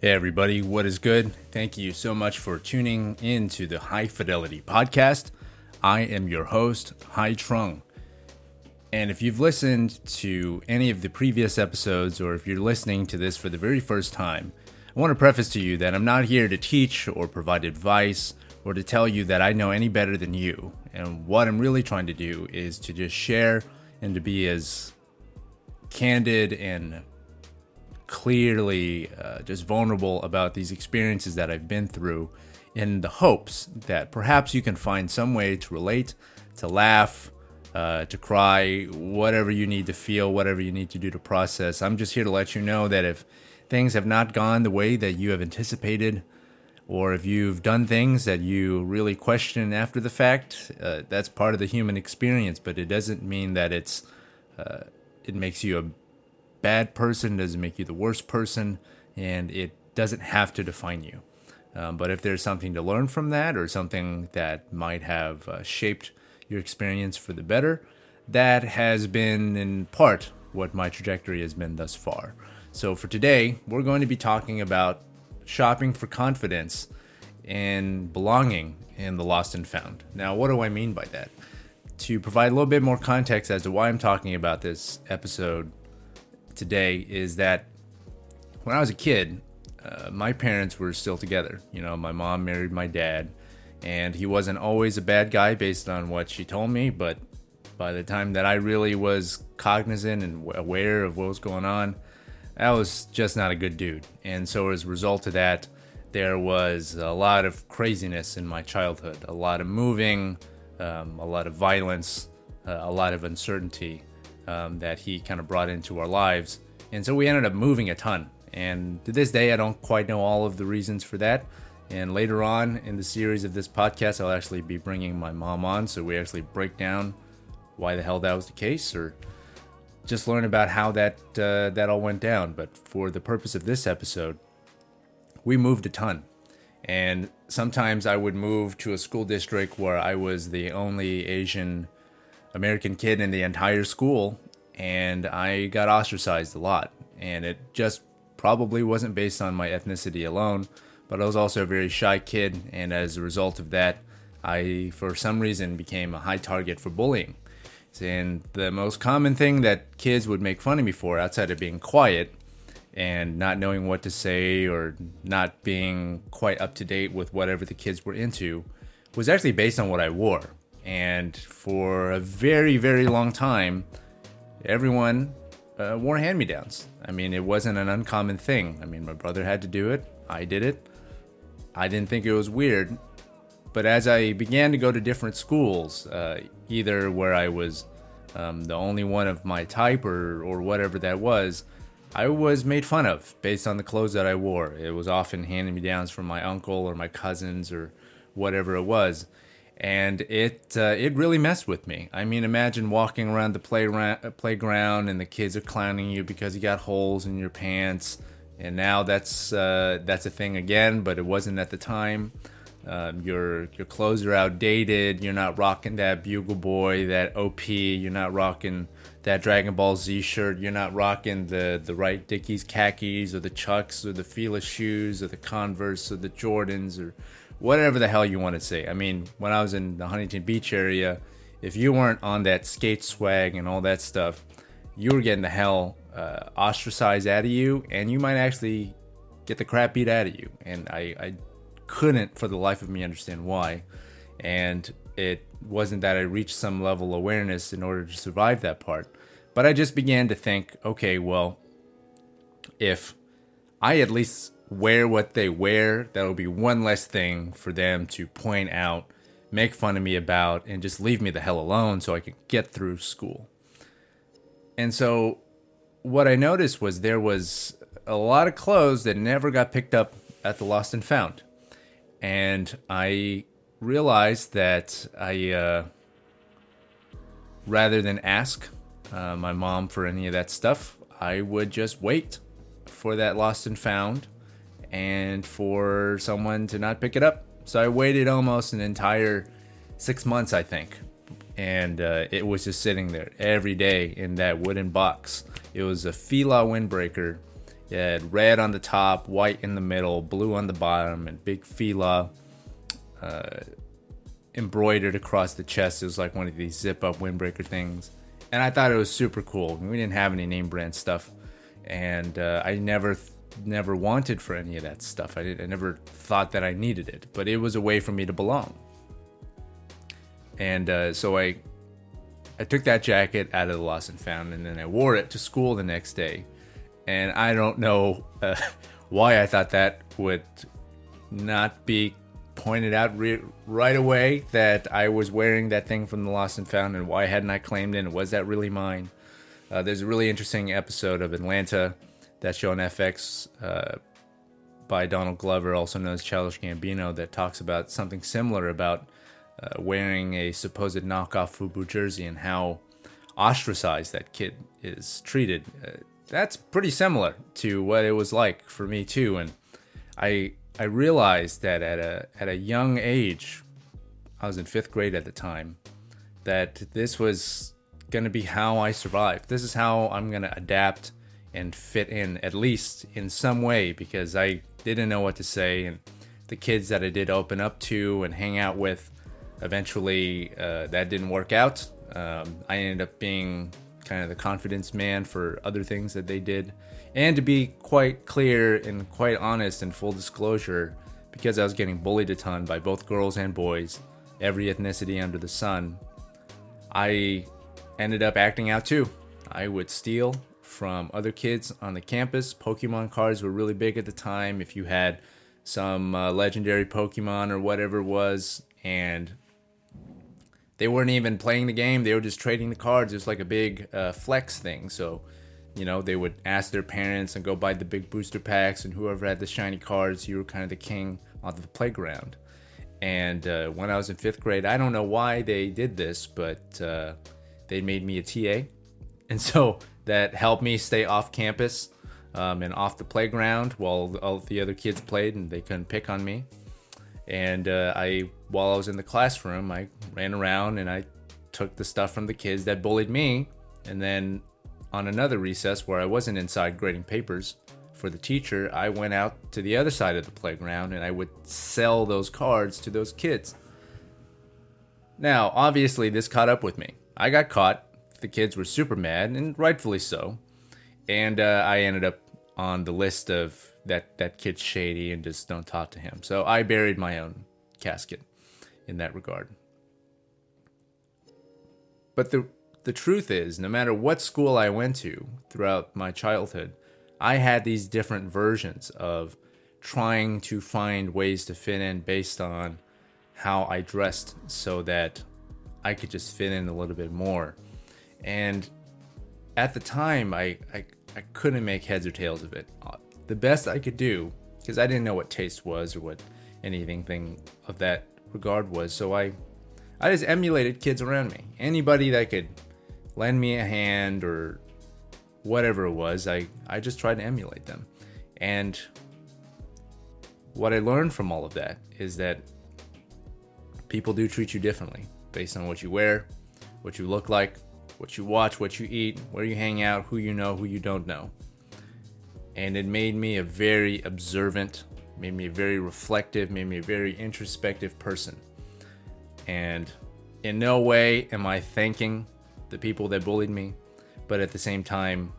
Hey, everybody, what is good? Thank you so much for tuning in to the Hai Fidelity Podcast. I am your host, Hai Trung. And if you've listened to any of the previous episodes, or if you're listening to this for the very first time, I want to preface to you that I'm not here to teach or provide advice or to tell you that I know any better than you. And what I'm really trying to do is to just share and to be as candid and clearly uh, just vulnerable about these experiences that I've been through in the hopes that perhaps you can find some way to relate, to laugh, uh, to cry, whatever you need to feel, whatever you need to do to process. I'm just here to let you know that if things have not gone the way that you have anticipated, or if you've done things that you really question after the fact, uh, that's part of the human experience. But it doesn't mean that it's uh, it makes you a bad person, doesn't make you the worst person, and it doesn't have to define you. Um, but if there's something to learn from that, or something that might have uh, shaped your experience for the better, that has been in part what my trajectory has been thus far. So for today, we're going to be talking about shopping for confidence and belonging in the lost and found. Now, what do I mean by that? To provide a little bit more context as to why I'm talking about this episode today is that when I was a kid, uh, my parents were still together. You know, my mom married my dad, and he wasn't always a bad guy based on what she told me, but by the time that I really was cognizant and aware of what was going on, that was just not a good dude. And so, as a result of that, there was a lot of craziness in my childhood, a lot of moving, um, a lot of violence, uh, a lot of uncertainty um, that he kind of brought into our lives. And so we ended up moving a ton. And to this day, I don't quite know all of the reasons for that. And later on in the series of this podcast, I'll actually be bringing my mom on so we actually break down why the hell that was the case or just learn about how that uh, that all went down. But for the purpose of this episode, we moved a ton. And sometimes I would move to a school district where I was the only Asian American kid in the entire school, and I got ostracized a lot. And it just probably wasn't based on my ethnicity alone, but I was also a very shy kid, and as a result of that, I, for some reason, became a high target for bullying. And the most common thing that kids would make fun of me for, outside of being quiet and not knowing what to say or not being quite up to date with whatever the kids were into, was actually based on what I wore. And for a very, very long time, everyone uh, wore hand me downs. I mean, it wasn't an uncommon thing. I mean, my brother had to do it, I did it. I didn't think it was weird. But as I began to go to different schools, uh, either where I was um, the only one of my type or, or whatever that was, I was made fun of based on the clothes that I wore. It was often handing me downs from my uncle or my cousins or whatever it was and it uh, it really messed with me. I mean, imagine walking around the playground uh, playground and the kids are clowning you because you got holes in your pants, and now that's uh, that's a thing again, but it wasn't at the time. Um, your your clothes are outdated. You're not rocking that Bugle Boy, that OP. You're not rocking that Dragon Ball Z shirt. You're not rocking the the right Dickies khakis or the Chucks or the Fila shoes or the Converse or the Jordans or whatever the hell you want to say. I mean, when I was in the Huntington Beach area, if you weren't on that skate swag and all that stuff, you were getting the hell uh, ostracized out of you, and you might actually get the crap beat out of you. And I, I couldn't, for the life of me, understand why. And it wasn't that I reached some level of awareness in order to survive that part, but I just began to think, okay, well, if I at least wear what they wear, that'll be one less thing for them to point out, make fun of me about, and just leave me the hell alone so I can get through school. And so what I noticed was there was a lot of clothes that never got picked up at the Lost and Found. And I realized that I, uh, rather than ask uh, my mom for any of that stuff, I would just wait for that Lost and Found and for someone to not pick it up. So I waited almost an entire six months, I think. And uh, it was just sitting there every day in that wooden box. It was a Fila windbreaker, It had red on the top, white in the middle, blue on the bottom, and big Fila uh, embroidered across the chest. It was like one of these zip up windbreaker things. And I thought it was super cool. We didn't have any name brand stuff. And uh, I never never wanted for any of that stuff. I, did, I never thought that I needed it, but it was a way for me to belong. And uh, so I I took that jacket out of the lost and found, and then I wore it to school the next day. And I don't know uh, why I thought that would not be pointed out re- right away that I was wearing that thing from the lost and found, and why hadn't I claimed it? And was that really mine? Uh, there's a really interesting episode of Atlanta that show on FX uh, by Donald Glover, also known as Childish Gambino, that talks about something similar about uh, wearing a supposed knockoff FUBU jersey and how ostracized that kid is treated. Uh, that's pretty similar to what it was like for me too, and I I realized that at a at a young age, I was in fifth grade at the time, that this was gonna be how I survived. This is how I'm gonna adapt and fit in at least in some way because I didn't know what to say and the kids that I did open up to and hang out with eventually uh, that didn't work out. Um, I ended up being kind of the confidence man for other things that they did. And to be quite clear and quite honest and full disclosure, because I was getting bullied a ton by both girls and boys, every ethnicity under the sun, I ended up acting out too. I would steal from other kids on the campus. Pokemon cards were really big at the time. If you had some uh, legendary Pokemon or whatever it was, and they weren't even playing the game. They were just trading the cards. It was like a big uh, flex thing. So, you know, they would ask their parents and go buy the big booster packs, and whoever had the shiny cards, you were kind of the king on the playground. And uh, when I was in fifth grade, I don't know why they did this, but uh, they made me a TA. And so that helped me stay off campus um, and off the playground while all the other kids played and they couldn't pick on me. And uh, I, while I was in the classroom, I ran around and I took the stuff from the kids that bullied me. And then on another recess where I wasn't inside grading papers for the teacher, I went out to the other side of the playground and I would sell those cards to those kids. Now, obviously, this caught up with me. I got caught. The kids were super mad, and rightfully so. And uh, I ended up on the list of that that kid's shady and just don't talk to him. So I buried my own casket in that regard. But the the truth is, no matter what school I went to throughout my childhood, I had these different versions of trying to find ways to fit in based on how I dressed so that I could just fit in a little bit more. And at the time, I, I, I couldn't make heads or tails of it the best I could do because I didn't know what taste was or what anything thing of that regard was. So I I just emulated kids around me. Anybody that could lend me a hand or whatever it was, I I just tried to emulate them. And what I learned from all of that is that people do treat you differently based on what you wear, what you look like, what you watch, what you eat, where you hang out, who you know, who you don't know and it made me a very observant, made me a very reflective, made me a very introspective person. And in no way am I thanking the people that bullied me, but at the same time,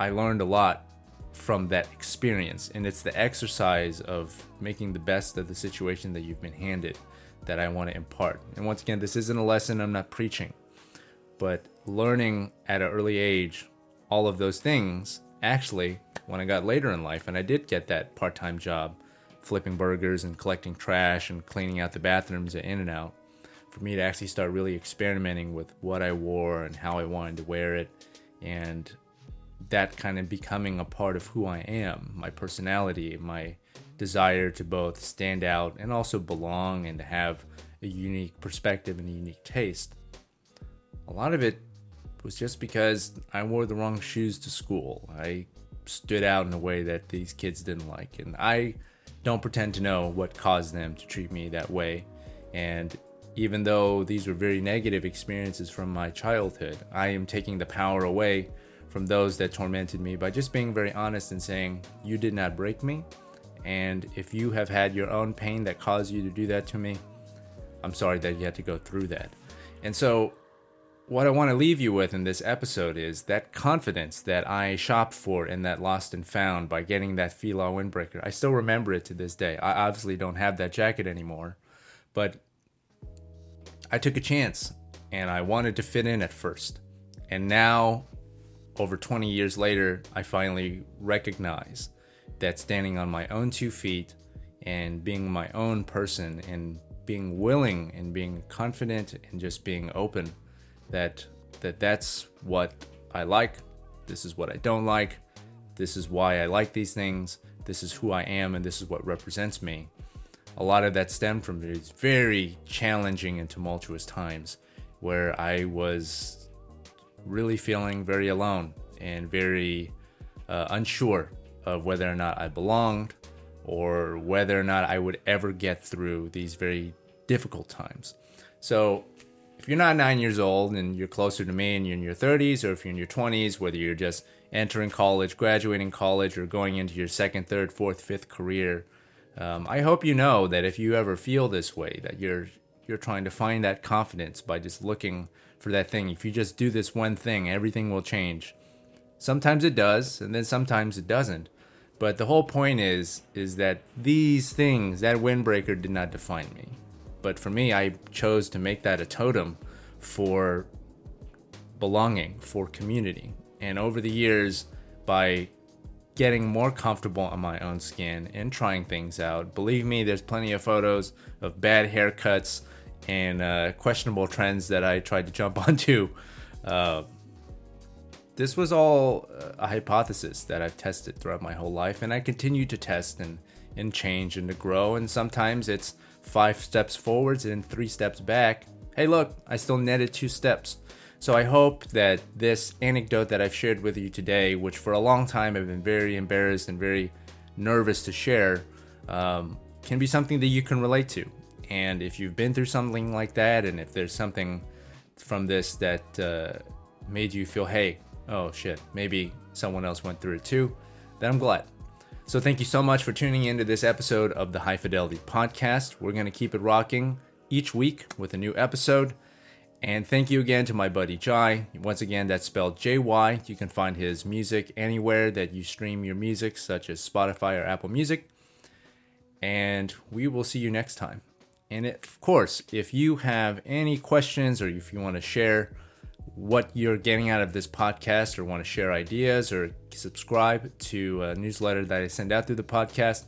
I learned a lot from that experience. And it's the exercise of making the best of the situation that you've been handed that I want to impart. And once again, this isn't a lesson, I'm not preaching, but learning at an early age all of those things actually, when I got later in life and I did get that part time job flipping burgers and collecting trash and cleaning out the bathrooms at In N Out, for me to actually start really experimenting with what I wore and how I wanted to wear it, and that kind of becoming a part of who I am, my personality, my desire to both stand out and also belong and to have a unique perspective and a unique taste. A lot of it was just because I wore the wrong shoes to school. I stood out in a way that these kids didn't like. And I don't pretend to know what caused them to treat me that way. And even though these were very negative experiences from my childhood, I am taking the power away from those that tormented me by just being very honest and saying, You did not break me. And if you have had your own pain that caused you to do that to me, I'm sorry that you had to go through that. And so, what I want to leave you with in this episode is that confidence that I shopped for in that Lost and Found by getting that Fila windbreaker. I still remember it to this day. I obviously don't have that jacket anymore, but I took a chance and I wanted to fit in at first. And now, over 20 years later, I finally recognize that standing on my own two feet and being my own person and being willing and being confident and just being open that that that's what I like. This is what I don't like. This is why I like these things. This is who I am and this is what represents me. A lot of that stemmed from these very challenging and tumultuous times where I was really feeling very alone and very uh, unsure of whether or not I belonged or whether or not I would ever get through these very difficult times. So if you're not nine years old and you're closer to me and you're in your 30s, or if you're in your 20s, whether you're just entering college, graduating college, or going into your second, third, fourth, fifth career, um, I hope you know that if you ever feel this way, that you're you're trying to find that confidence by just looking for that thing. If you just do this one thing, everything will change. Sometimes it does, and then sometimes it doesn't. But the whole point is is that these things, that windbreaker did not define me. But for me, I chose to make that a totem for belonging, for community. And over the years, by getting more comfortable on my own skin and trying things out, believe me, there's plenty of photos of bad haircuts and uh, questionable trends that I tried to jump onto. Uh, this was all a hypothesis that I've tested throughout my whole life, and I continue to test and, and change and to grow. And sometimes it's five steps forwards and three steps back, hey, look, I still netted two steps. So I hope that this anecdote that I've shared with you today, which for a long time I've been very embarrassed and very nervous to share, um, can be something that you can relate to. And if you've been through something like that, and if there's something from this that uh, made you feel, hey, oh shit, maybe someone else went through it too, then I'm glad. So thank you so much for tuning into this episode of the Hai Fidelity Podcast. We're going to keep it rocking each week with a new episode. And thank you again to my buddy Jy. Once again, that's spelled J Y. You can find his music anywhere that you stream your music, such as Spotify or Apple Music. And we will see you next time. And of course, if you have any questions or if you want to share what you're getting out of this podcast or want to share ideas or subscribe to a newsletter that I send out through the podcast,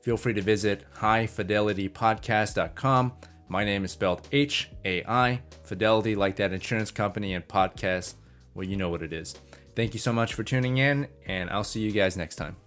feel free to visit haifidelitypodcast.com. My name is spelled H A I, Fidelity, like that insurance company, and podcast, well, you know what it is. Thank you so much for tuning in, and I'll see you guys next time.